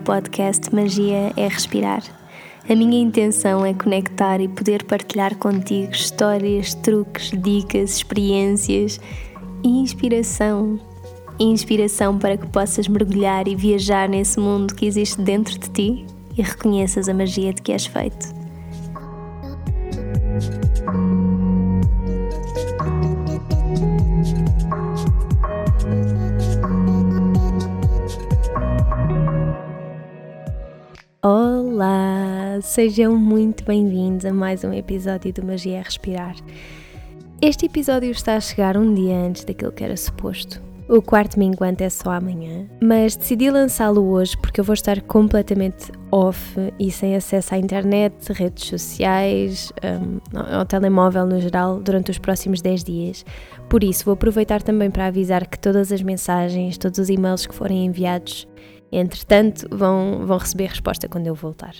podcast Magia é Respirar. A minha intenção é conectar e poder partilhar contigo histórias, truques, dicas, experiências e inspiração. Inspiração para que possas mergulhar e viajar nesse mundo que existe dentro de ti e reconheças a magia de que és feito. Olá, sejam muito bem-vindos a mais um episódio do Magia Respirar. Este episódio está a chegar um dia antes daquilo que era suposto. O quarto minguante é só amanhã, mas decidi lançá-lo hoje porque eu vou estar completamente off e sem acesso à internet, redes sociais, um, ao telemóvel no geral, durante os próximos 10 dias. Por isso, vou aproveitar também para avisar que todas as mensagens, todos os e-mails que forem enviados Entretanto, vão, vão receber resposta quando eu voltar.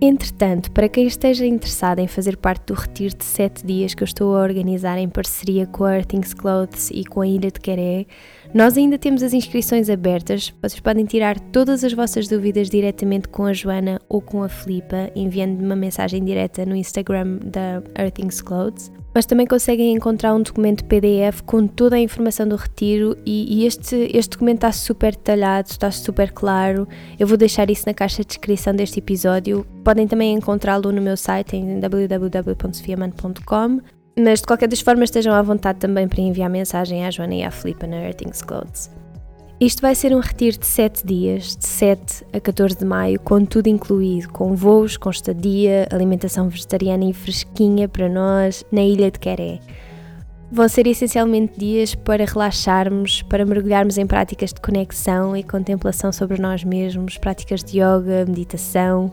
Entretanto, para quem esteja interessado em fazer parte do retiro de 7 dias que eu estou a organizar em parceria com a Earthings Clothes e com a Ilha de Queré, nós ainda temos as inscrições abertas. Vocês podem tirar todas as vossas dúvidas diretamente com a Joana ou com a Filipa, enviando uma mensagem direta no Instagram da Earthings Clothes mas também conseguem encontrar um documento PDF com toda a informação do retiro e, e, este, este documento está super detalhado, está super claro. Eu vou deixar isso na caixa de descrição deste episódio. Podem também encontrá-lo no meu site em www.sofiaman.com. Mas de qualquer das formas estejam à vontade também para enviar mensagem à Joana e à Filipa na Earthings Clothes. Isto vai ser um retiro de 7 dias, de 7 a 14 de maio, com tudo incluído, com voos, com estadia, alimentação vegetariana e fresquinha para nós na ilha de Queré. Vão ser essencialmente dias para relaxarmos, para mergulharmos em práticas de conexão e contemplação sobre nós mesmos, práticas de yoga, meditação,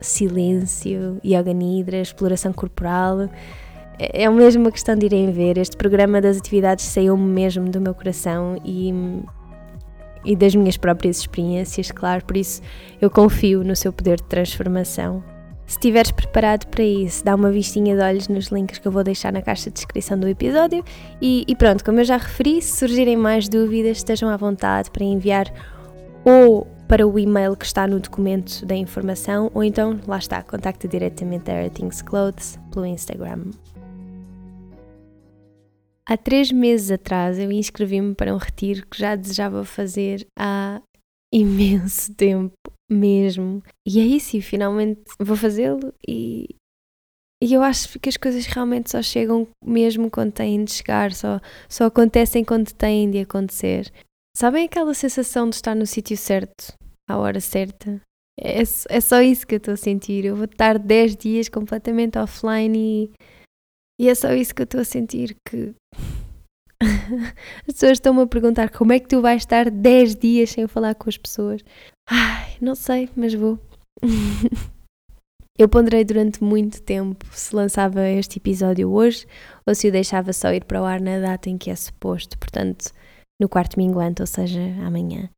silêncio, yoga nidra, exploração corporal. É mesmo uma questão de irem ver. Este programa das atividades saiu mesmo do meu coração e, e das minhas próprias experiências, claro. Por isso eu confio no seu poder de transformação. Se estiveres preparado para isso, dá uma vistinha de olhos nos links que eu vou deixar na caixa de descrição do episódio. E, e pronto, como eu já referi, se surgirem mais dúvidas, estejam à vontade para enviar ou para o e-mail que está no documento da informação, ou então, lá está, contacte diretamente a Earthings Clothes pelo Instagram. Há três meses atrás eu inscrevi-me para um retiro que já desejava fazer há imenso tempo mesmo. E é isso, e finalmente vou fazê-lo e, e eu acho que as coisas realmente só chegam mesmo quando têm de chegar, só, só acontecem quando têm de acontecer. Sabem aquela sensação de estar no sítio certo, à hora certa? É, é só isso que eu estou a sentir. Eu vou estar 10 dias completamente offline e e é só isso que eu estou a sentir que as pessoas estão-me a perguntar como é que tu vais estar 10 dias sem falar com as pessoas. Ai, não sei, mas vou. eu ponderei durante muito tempo se lançava este episódio hoje ou se o deixava só ir para o ar na data em que é suposto, portanto, no quarto minguante, ou seja, amanhã.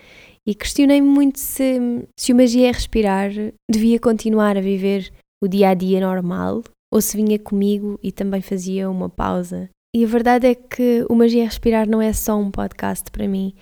E questionei-me muito se, se o Magia é Respirar devia continuar a viver o dia a dia normal ou se vinha comigo e também fazia uma pausa. E a verdade é que o Magia Respirar não é só um podcast para mim.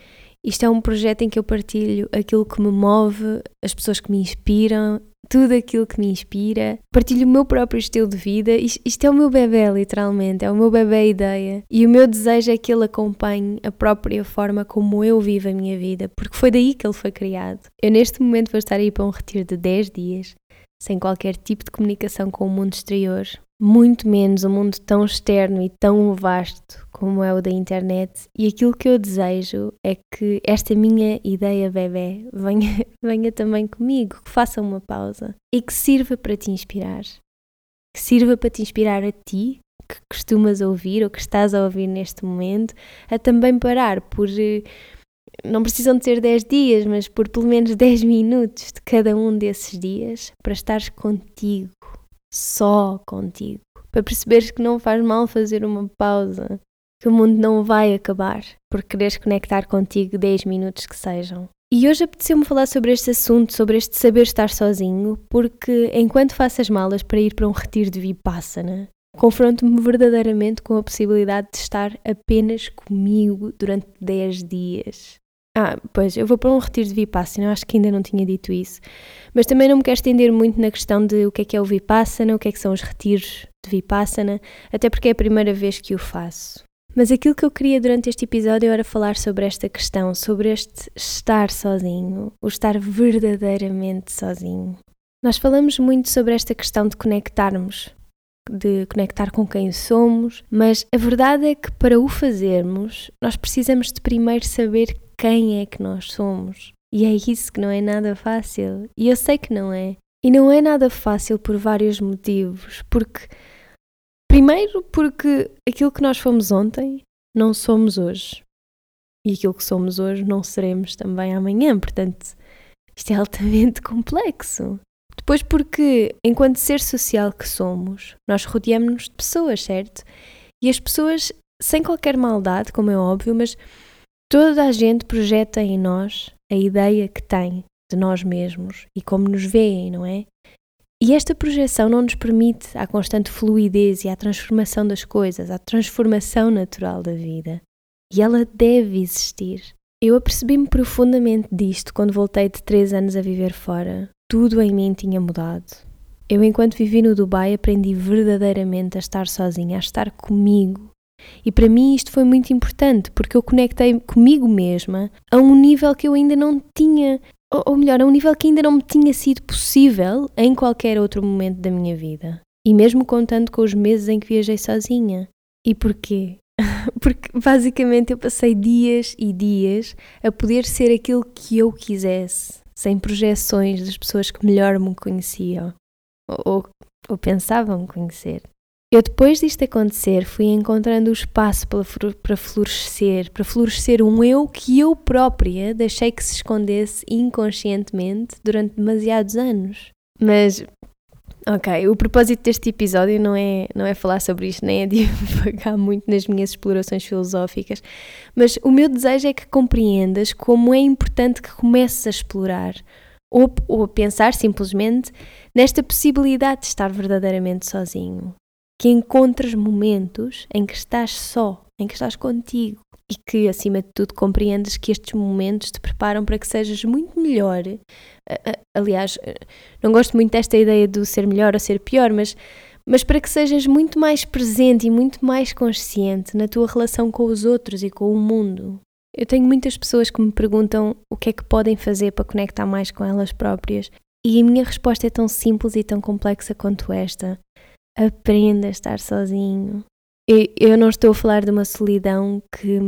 Isto é um projeto em que eu partilho aquilo que me move, as pessoas que me inspiram, tudo aquilo que me inspira. Partilho o meu próprio estilo de vida. Isto é o meu bebê, literalmente. É o meu bebê ideia. E o meu desejo é que ele acompanhe a própria forma como eu vivo a minha vida, porque foi daí que ele foi criado. Eu, neste momento, vou estar aí para um retiro de 10 dias sem qualquer tipo de comunicação com o mundo exterior, muito menos um mundo tão externo e tão vasto como é o da internet. E aquilo que eu desejo é que esta minha ideia bebê venha, venha também comigo, que faça uma pausa e que sirva para te inspirar. Que sirva para te inspirar a ti, que costumas ouvir ou que estás a ouvir neste momento, a também parar por eh, não precisam de ser 10 dias, mas por pelo menos 10 minutos de cada um desses dias para estares contigo, só contigo, para perceberes que não faz mal fazer uma pausa, que o mundo não vai acabar por quereres conectar contigo 10 minutos que sejam. E hoje apeteceu-me falar sobre este assunto, sobre este saber estar sozinho, porque enquanto faço as malas para ir para um retiro de Vipassana, confronto-me verdadeiramente com a possibilidade de estar apenas comigo durante 10 dias Ah, pois, eu vou para um retiro de Vipassana, acho que ainda não tinha dito isso. Mas também não me quero estender muito na questão de o que é que é o Vipassana, o que é que são os retiros de Vipassana, até porque é a primeira vez que o faço. Mas aquilo que eu queria durante este episódio era falar sobre esta questão, sobre este estar sozinho, o estar verdadeiramente sozinho. Nós falamos muito sobre esta questão de conectarmos, de conectar com quem somos, mas a verdade é que para o fazermos, nós precisamos de primeiro saber quem é que nós somos. E é isso que não é nada fácil. E eu sei que não é. E não é nada fácil por vários motivos. Porque, primeiro, porque aquilo que nós fomos ontem não somos hoje. E aquilo que somos hoje não seremos também amanhã. Portanto, isto é altamente complexo. Depois, porque, enquanto ser social que somos, nós rodeamos-nos de pessoas, certo? E as pessoas, sem qualquer maldade, como é óbvio, mas Toda a gente projeta em nós a ideia que tem de nós mesmos e como nos veem, não é? E esta projeção não nos permite a constante fluidez e a transformação das coisas, a transformação natural da vida. E ela deve existir. Eu apercebi-me profundamente disto quando voltei de três anos a viver fora. Tudo em mim tinha mudado. Eu, enquanto vivi no Dubai, aprendi verdadeiramente a estar sozinha, a estar comigo, e para mim isto foi muito importante porque eu conectei comigo mesma a um nível que eu ainda não tinha, ou melhor, a um nível que ainda não me tinha sido possível em qualquer outro momento da minha vida. E mesmo contando com os meses em que viajei sozinha. E porquê? Porque basicamente eu passei dias e dias a poder ser aquilo que eu quisesse, sem projeções das pessoas que melhor me conheciam ou, ou pensavam conhecer. Eu depois disto acontecer fui encontrando o espaço para florescer, para florescer um eu que eu própria deixei que se escondesse inconscientemente durante demasiados anos. Mas Ok, o propósito deste episódio não é, não é falar sobre isto, nem é divagar muito nas minhas explorações filosóficas, mas o meu desejo é que compreendas como é importante que comeces a explorar ou, ou a pensar simplesmente nesta possibilidade de estar verdadeiramente sozinho que encontres momentos em que estás só, em que estás contigo e que, acima de tudo, compreendes que estes momentos te preparam para que sejas muito melhor. Aliás, não gosto muito desta ideia do ser melhor ou ser pior, mas, mas para que sejas muito mais presente e muito mais consciente na tua relação com os outros e com o mundo. Eu tenho muitas pessoas que me perguntam o que é que podem fazer para conectar mais com elas próprias, e a minha resposta é tão simples e tão complexa quanto esta. Aprenda a estar sozinho. Eu não estou a falar de uma solidão que,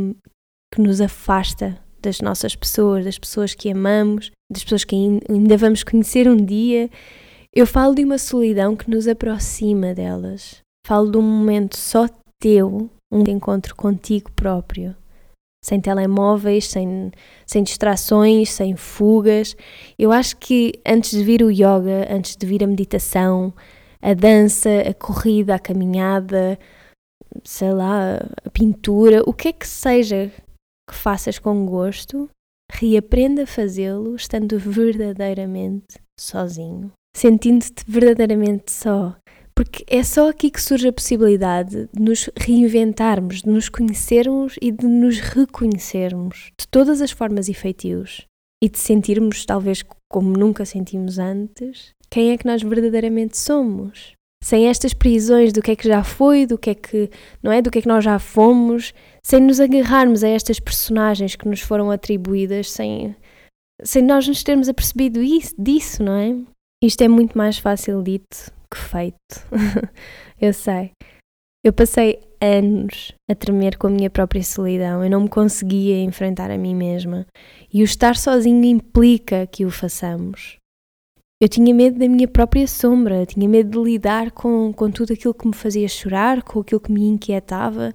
que nos afasta das nossas pessoas, das pessoas que amamos, das pessoas que ainda vamos conhecer um dia. Eu falo de uma solidão que nos aproxima delas. Falo de um momento só teu, um encontro contigo próprio. Sem telemóveis, sem, sem distrações, sem fugas. Eu acho que antes de vir o yoga, antes de vir a meditação, a dança, a corrida, a caminhada, sei lá, a pintura, o que é que seja que faças com gosto, reaprenda a fazê-lo estando verdadeiramente sozinho, sentindo-te verdadeiramente só. Porque é só aqui que surge a possibilidade de nos reinventarmos, de nos conhecermos e de nos reconhecermos de todas as formas e feitios e de sentirmos, talvez como nunca sentimos antes, quem é que nós verdadeiramente somos. Sem estas prisões do que é que já foi, do que é que, não é, do que é que nós já fomos, sem nos agarrarmos a estas personagens que nos foram atribuídas, sem sem nós nos termos apercebido isso, disso, não é? Isto é muito mais fácil dito que feito. eu sei. Eu passei anos a tremer com a minha própria solidão. Eu não me conseguia enfrentar a mim mesma. E o estar sozinho implica que o façamos. Eu tinha medo da minha própria sombra, tinha medo de lidar com, com tudo aquilo que me fazia chorar, com aquilo que me inquietava.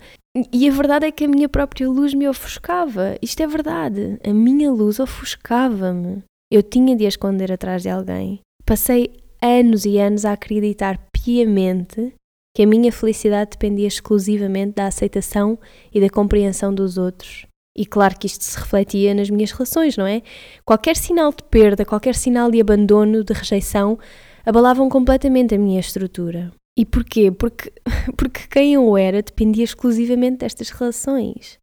E a verdade é que a minha própria luz me ofuscava. Isto é verdade. A minha luz ofuscava-me. Eu tinha de a esconder atrás de alguém. Passei anos e anos a acreditar piamente que a minha felicidade dependia exclusivamente da aceitação e da compreensão dos outros. E claro que isto se refletia nas minhas relações, não é? Qualquer sinal de perda, qualquer sinal de abandono, de rejeição, abalavam completamente a minha estrutura. E porquê? Porque, porque quem eu era dependia exclusivamente destas relações.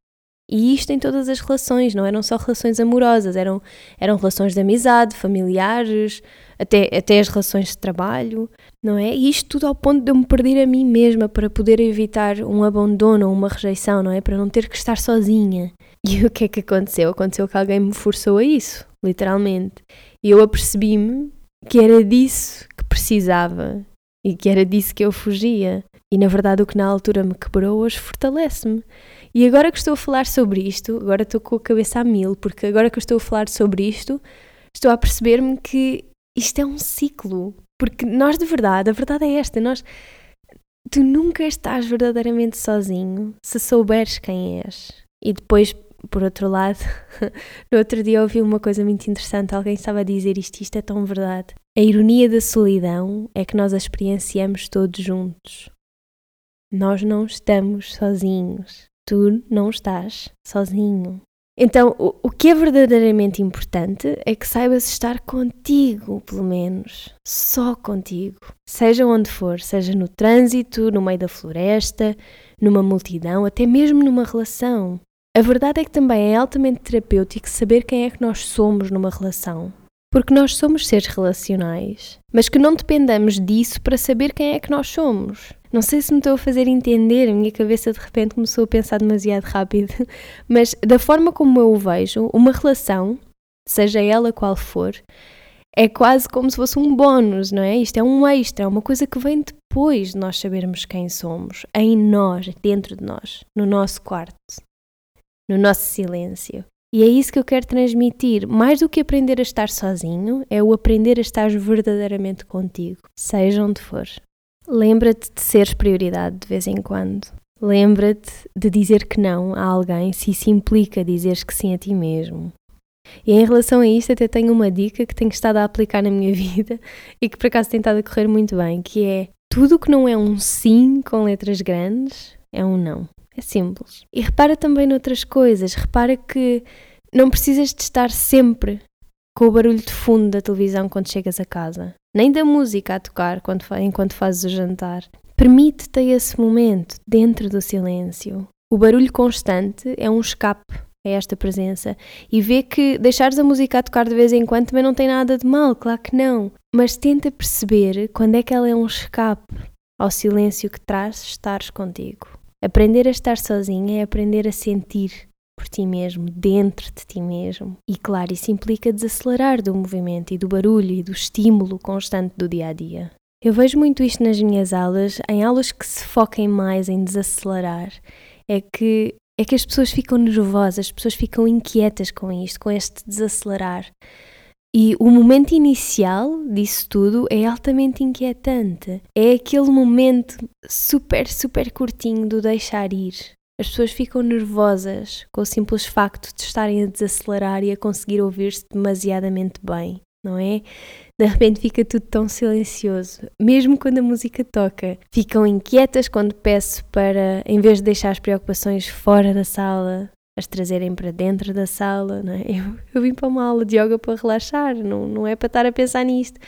E isto em todas as relações, não eram só relações amorosas, eram, eram relações de amizade, familiares, até, até as relações de trabalho, não é? E isto tudo ao ponto de eu me perder a mim mesma para poder evitar um abandono ou uma rejeição, não é? Para não ter que estar sozinha. E o que é que aconteceu? Aconteceu que alguém me forçou a isso, literalmente. E eu apercebi-me que era disso que precisava e que era disso que eu fugia. E na verdade o que na altura me quebrou hoje fortalece-me. E agora que estou a falar sobre isto, agora estou com a cabeça a mil, porque agora que estou a falar sobre isto, estou a perceber-me que isto é um ciclo. Porque nós de verdade, a verdade é esta, nós tu nunca estás verdadeiramente sozinho se souberes quem és. E depois, por outro lado, no outro dia ouvi uma coisa muito interessante, alguém estava a dizer isto, isto é tão verdade. A ironia da solidão é que nós a experienciamos todos juntos. Nós não estamos sozinhos. Tu não estás sozinho. Então, o, o que é verdadeiramente importante é que saibas estar contigo, pelo menos. Só contigo. Seja onde for, seja no trânsito, no meio da floresta, numa multidão, até mesmo numa relação. A verdade é que também é altamente terapêutico saber quem é que nós somos numa relação. Porque nós somos seres relacionais, mas que não dependamos disso para saber quem é que nós somos. Não sei se me estou a fazer entender, a minha cabeça de repente começou a pensar demasiado rápido, mas da forma como eu o vejo, uma relação, seja ela qual for, é quase como se fosse um bónus, não é? Isto é um extra, é uma coisa que vem depois de nós sabermos quem somos, em nós, dentro de nós, no nosso quarto, no nosso silêncio. E é isso que eu quero transmitir. Mais do que aprender a estar sozinho, é o aprender a estar verdadeiramente contigo, seja onde for. Lembra-te de seres prioridade de vez em quando. Lembra-te de dizer que não a alguém se isso implica dizeres que sim a ti mesmo. E em relação a isto, até tenho uma dica que tenho estado a aplicar na minha vida e que por acaso tem estado a correr muito bem, que é tudo que não é um sim com letras grandes é um não. É simples. E repara também noutras coisas. Repara que não precisas de estar sempre com o barulho de fundo da televisão quando chegas a casa, nem da música a tocar quando, enquanto fazes o jantar. Permite-te esse momento dentro do silêncio. O barulho constante é um escape a esta presença e vê que deixares a música a tocar de vez em quando também não tem nada de mal, claro que não. Mas tenta perceber quando é que ela é um escape ao silêncio que traz estares contigo. Aprender a estar sozinha é aprender a sentir por ti mesmo, dentro de ti mesmo. E claro, isso implica desacelerar do movimento e do barulho e do estímulo constante do dia a dia. Eu vejo muito isto nas minhas aulas, em aulas que se foquem mais em desacelerar, é que é que as pessoas ficam nervosas, as pessoas ficam inquietas com isto, com este desacelerar. E o momento inicial disso tudo é altamente inquietante. É aquele momento super, super curtinho do deixar ir. As pessoas ficam nervosas com o simples facto de estarem a desacelerar e a conseguir ouvir-se demasiadamente bem, não é? De repente fica tudo tão silencioso, mesmo quando a música toca. Ficam inquietas quando peço para, em vez de deixar as preocupações fora da sala, as trazerem para dentro da sala. Não é? eu, eu vim para uma aula de yoga para relaxar, não, não é para estar a pensar nisto.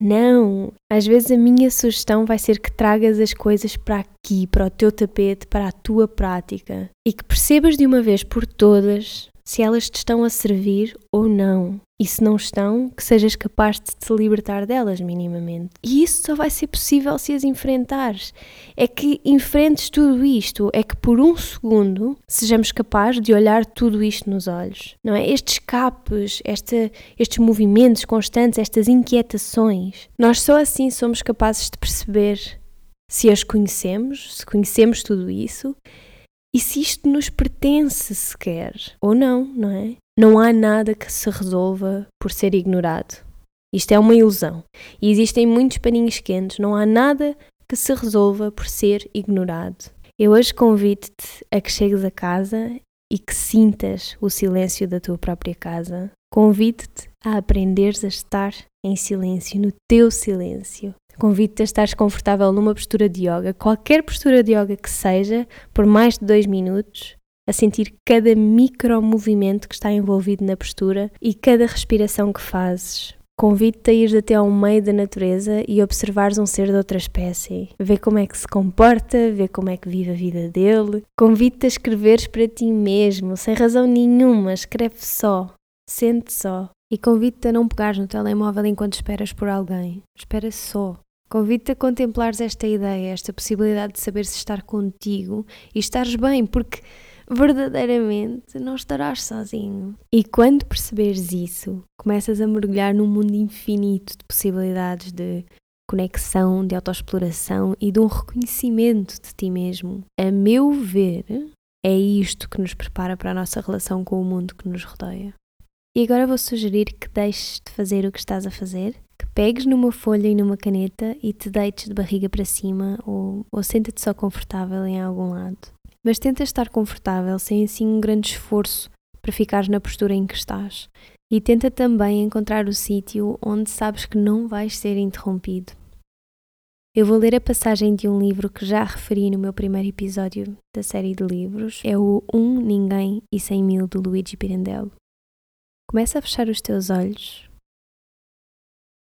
Não, às vezes a minha sugestão vai ser que tragas as coisas para aqui, para o teu tapete, para a tua prática e que percebas de uma vez por todas se elas te estão a servir ou não. E se não estão, que sejas capaz de te libertar delas minimamente. E isso só vai ser possível se as enfrentares. É que enfrentes tudo isto, é que por um segundo sejamos capazes de olhar tudo isto nos olhos. Não é? Estes escapes, esta, estes movimentos constantes, estas inquietações. Nós só assim somos capazes de perceber se as conhecemos, se conhecemos tudo isso e se isto nos pertence sequer ou não, não é? Não há nada que se resolva por ser ignorado. Isto é uma ilusão. E existem muitos paninhos quentes, não há nada que se resolva por ser ignorado. Eu hoje convido-te a que chegues a casa e que sintas o silêncio da tua própria casa. Convido-te a aprenderes a estar em silêncio, no teu silêncio. Convido-te a estar confortável numa postura de yoga, qualquer postura de yoga que seja, por mais de dois minutos, a sentir cada micro movimento que está envolvido na postura e cada respiração que fazes. Convido-te a ir até ao meio da natureza e observares um ser de outra espécie. Ver como é que se comporta, ver como é que vive a vida dele. Convido-te a escreveres para ti mesmo, sem razão nenhuma. Escreve só. Sente só. E convido-te a não pegares no telemóvel enquanto esperas por alguém. Espera só. Convido-te a contemplares esta ideia, esta possibilidade de saber se estar contigo e estares bem, porque verdadeiramente não estarás sozinho. E quando perceberes isso, começas a mergulhar num mundo infinito de possibilidades de conexão, de autoexploração e de um reconhecimento de ti mesmo. A meu ver, é isto que nos prepara para a nossa relação com o mundo que nos rodeia. E agora vou sugerir que deixes de fazer o que estás a fazer, que pegues numa folha e numa caneta e te deites de barriga para cima ou, ou senta-te só confortável em algum lado. Mas tenta estar confortável sem assim um grande esforço para ficares na postura em que estás. E tenta também encontrar o sítio onde sabes que não vais ser interrompido. Eu vou ler a passagem de um livro que já referi no meu primeiro episódio da série de livros. É o Um, Ninguém e Cem Mil de Luigi Pirandello. Começa a fechar os teus olhos.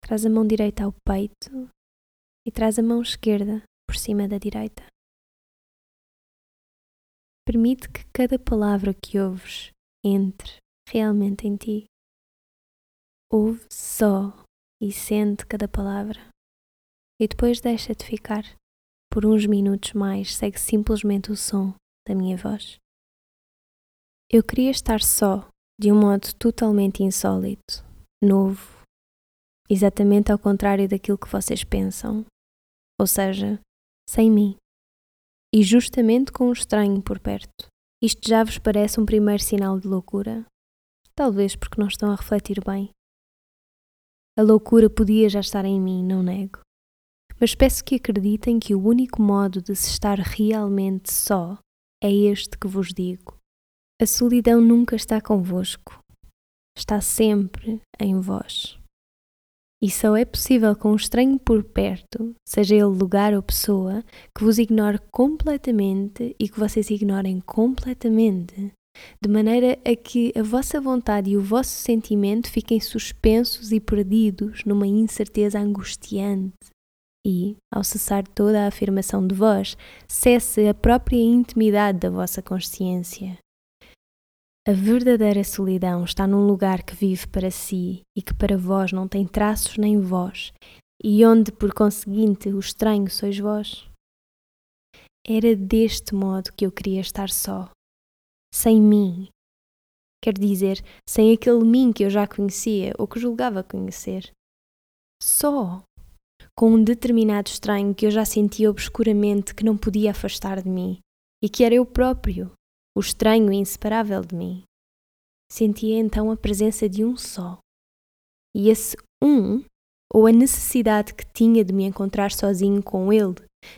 Traz a mão direita ao peito e traz a mão esquerda por cima da direita. Permite que cada palavra que ouves entre realmente em ti. Ouve só e sente cada palavra. E depois deixa-te ficar. Por uns minutos mais, segue simplesmente o som da minha voz. Eu queria estar só de um modo totalmente insólito, novo, exatamente ao contrário daquilo que vocês pensam, ou seja, sem mim, e justamente com um estranho por perto. Isto já vos parece um primeiro sinal de loucura? Talvez porque não estão a refletir bem. A loucura podia já estar em mim, não nego. Mas peço que acreditem que o único modo de se estar realmente só é este que vos digo. A solidão nunca está convosco, está sempre em vós. E só é possível com um estranho por perto, seja ele lugar ou pessoa, que vos ignore completamente e que vocês ignorem completamente, de maneira a que a vossa vontade e o vosso sentimento fiquem suspensos e perdidos numa incerteza angustiante. E, ao cessar toda a afirmação de vós, cesse a própria intimidade da vossa consciência. A verdadeira solidão está num lugar que vive para si e que para vós não tem traços nem voz, e onde, por conseguinte, o estranho sois vós. Era deste modo que eu queria estar só, sem mim. Quer dizer, sem aquele mim que eu já conhecia ou que julgava conhecer. Só, com um determinado estranho que eu já sentia obscuramente que não podia afastar de mim e que era eu próprio o estranho e inseparável de mim. Sentia então a presença de um só. E esse um, ou a necessidade que tinha de me encontrar sozinho com ele,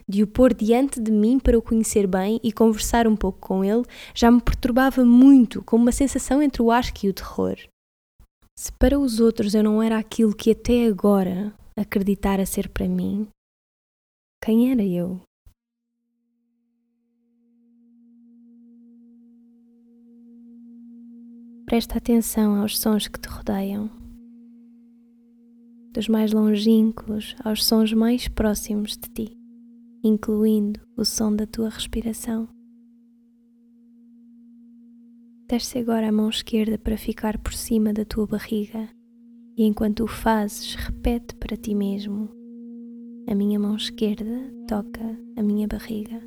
de o pôr diante de mim para o conhecer bem e conversar um pouco com ele, já me perturbava muito, com uma sensação entre o asco e o terror. Se para os outros eu não era aquilo que até agora acreditara ser para mim, quem era eu? Presta atenção aos sons que te rodeiam, dos mais longínquos aos sons mais próximos de ti, incluindo o som da tua respiração. Desce agora a mão esquerda para ficar por cima da tua barriga e enquanto o fazes, repete para ti mesmo: A minha mão esquerda toca a minha barriga,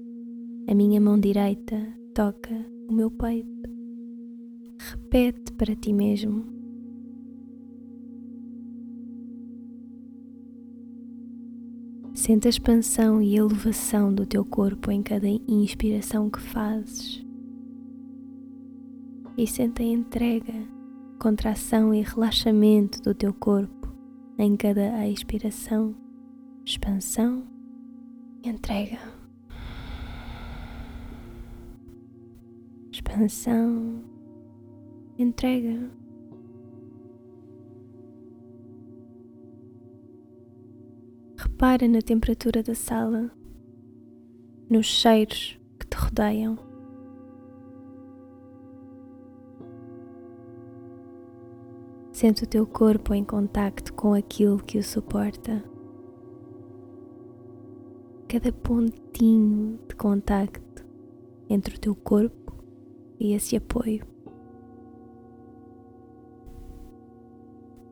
a minha mão direita toca o meu peito repete para ti mesmo. Sente a expansão e elevação do teu corpo em cada inspiração que fazes. E sente a entrega, contração e relaxamento do teu corpo em cada expiração, expansão e entrega. Expansão entrega. Repara na temperatura da sala, nos cheiros que te rodeiam. Sente o teu corpo em contacto com aquilo que o suporta. Cada pontinho de contacto entre o teu corpo e esse apoio.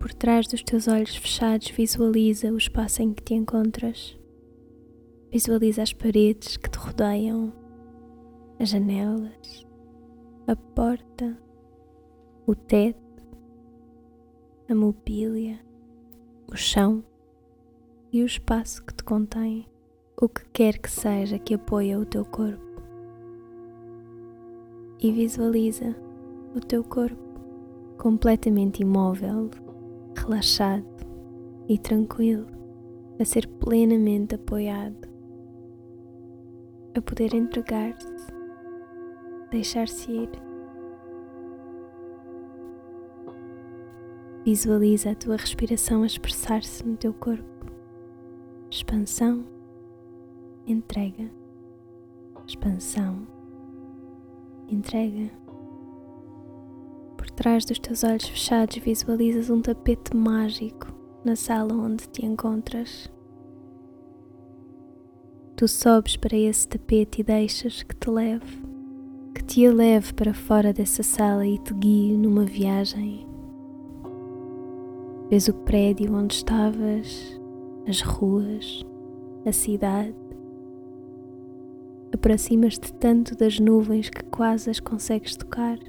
Por trás dos teus olhos fechados, visualiza o espaço em que te encontras. Visualiza as paredes que te rodeiam, as janelas, a porta, o teto, a mobília, o chão e o espaço que te contém, o que quer que seja que apoie o teu corpo. E visualiza o teu corpo completamente imóvel relaxado e tranquilo, a ser plenamente apoiado, a poder entregar-se, deixar-se ir. Visualiza a tua respiração a expressar-se no teu corpo. Expansão, entrega, expansão, entrega trás dos teus olhos fechados visualizas um tapete mágico na sala onde te encontras. Tu sobes para esse tapete e deixas que te leve, que te eleve para fora dessa sala e te guie numa viagem. Vês o prédio onde estavas, as ruas, a cidade. Aproximas-te tanto das nuvens que quase as consegues tocar.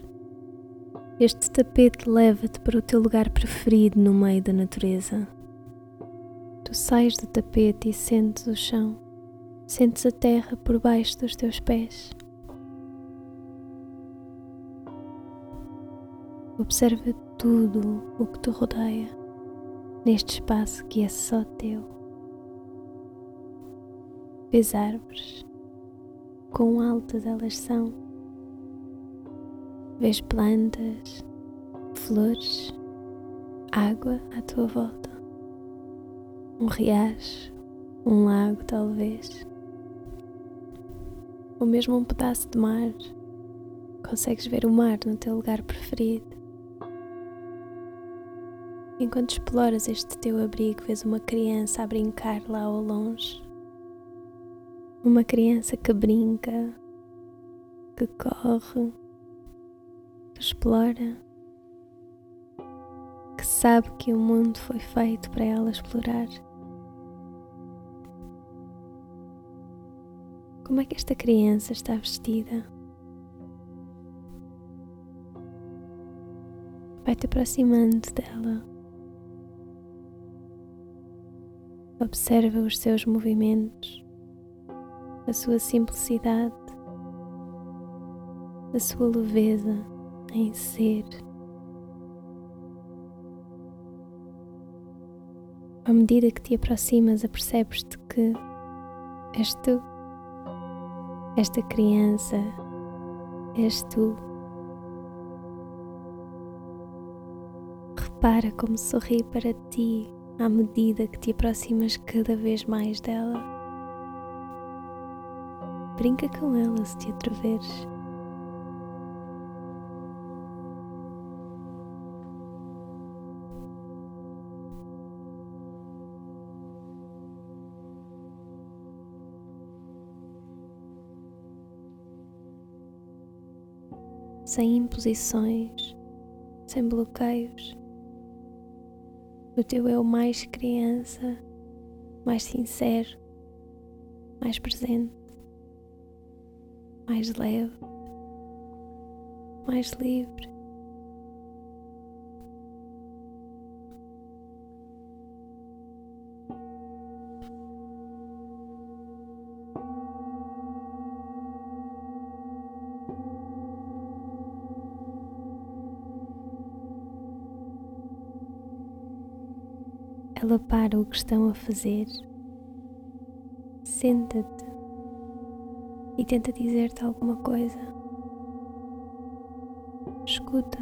Este tapete leva-te para o teu lugar preferido no meio da natureza. Tu sais do tapete e sentes o chão, sentes a terra por baixo dos teus pés. Observa tudo o que te rodeia neste espaço que é só teu. Vês árvores, quão altas elas são Vês plantas, flores, água à tua volta, um riacho, um lago talvez, ou mesmo um pedaço de mar. Consegues ver o mar no teu lugar preferido. Enquanto exploras este teu abrigo, vês uma criança a brincar lá ao longe. Uma criança que brinca, que corre, explora, que sabe que o mundo foi feito para ela explorar. Como é que esta criança está vestida? Vai-te aproximando dela. Observa os seus movimentos, a sua simplicidade, a sua leveza em ser. À medida que te aproximas, apercebes-te que és tu, esta criança, és tu. Repara como sorri para ti à medida que te aproximas cada vez mais dela. Brinca com ela se te atreveres. Sem imposições, sem bloqueios. O teu eu mais criança, mais sincero, mais presente, mais leve, mais livre. Ela para o que estão a fazer, senta-te e tenta dizer-te alguma coisa. Escuta.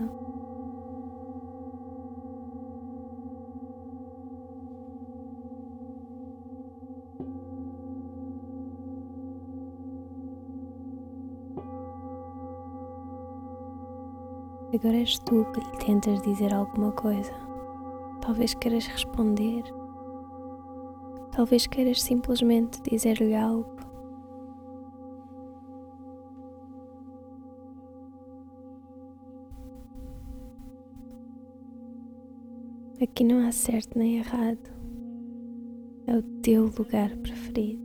Agora és tu que lhe tentas dizer alguma coisa. Talvez queiras responder. Talvez queiras simplesmente dizer-lhe algo. Aqui não há certo nem errado. É o teu lugar preferido.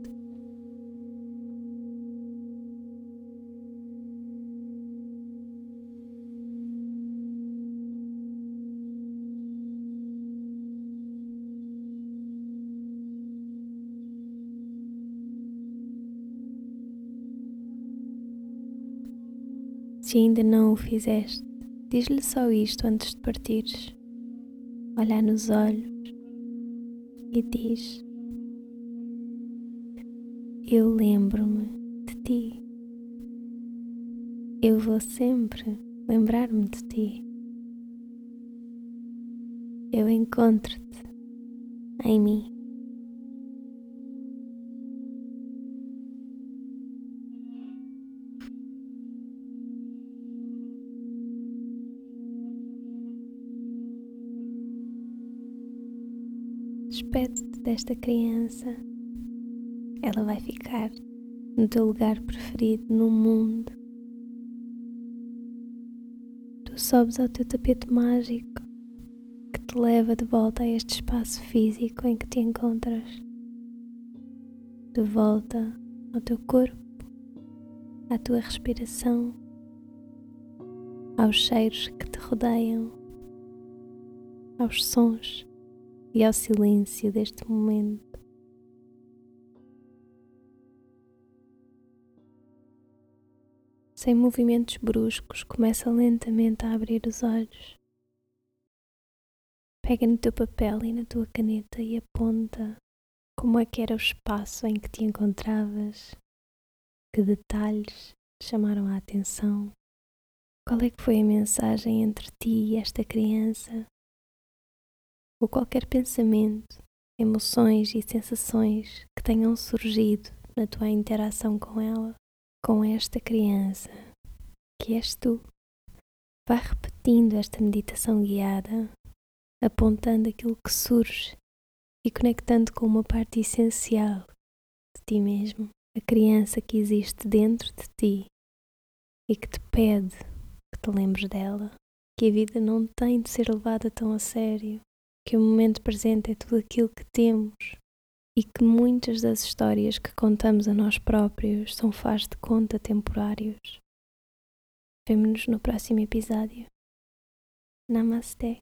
Se ainda não o fizeste, diz-lhe só isto antes de partires olhar nos olhos e diz: Eu lembro-me de ti. Eu vou sempre lembrar-me de ti. Eu encontro-te em mim. Desta criança. Ela vai ficar no teu lugar preferido no mundo. Tu sobes ao teu tapete mágico que te leva de volta a este espaço físico em que te encontras. De volta ao teu corpo, à tua respiração, aos cheiros que te rodeiam, aos sons e ao silêncio deste momento. Sem movimentos bruscos, começa lentamente a abrir os olhos. Pega no teu papel e na tua caneta e aponta como é que era o espaço em que te encontravas, que detalhes chamaram a atenção, qual é que foi a mensagem entre ti e esta criança ou qualquer pensamento, emoções e sensações que tenham surgido na tua interação com ela, com esta criança, que és tu. Vai repetindo esta meditação guiada, apontando aquilo que surge e conectando com uma parte essencial de ti mesmo, a criança que existe dentro de ti e que te pede que te lembres dela, que a vida não tem de ser levada tão a sério, que o momento presente é tudo aquilo que temos e que muitas das histórias que contamos a nós próprios são faz de conta temporários. Vemo-nos no próximo episódio. Namaste.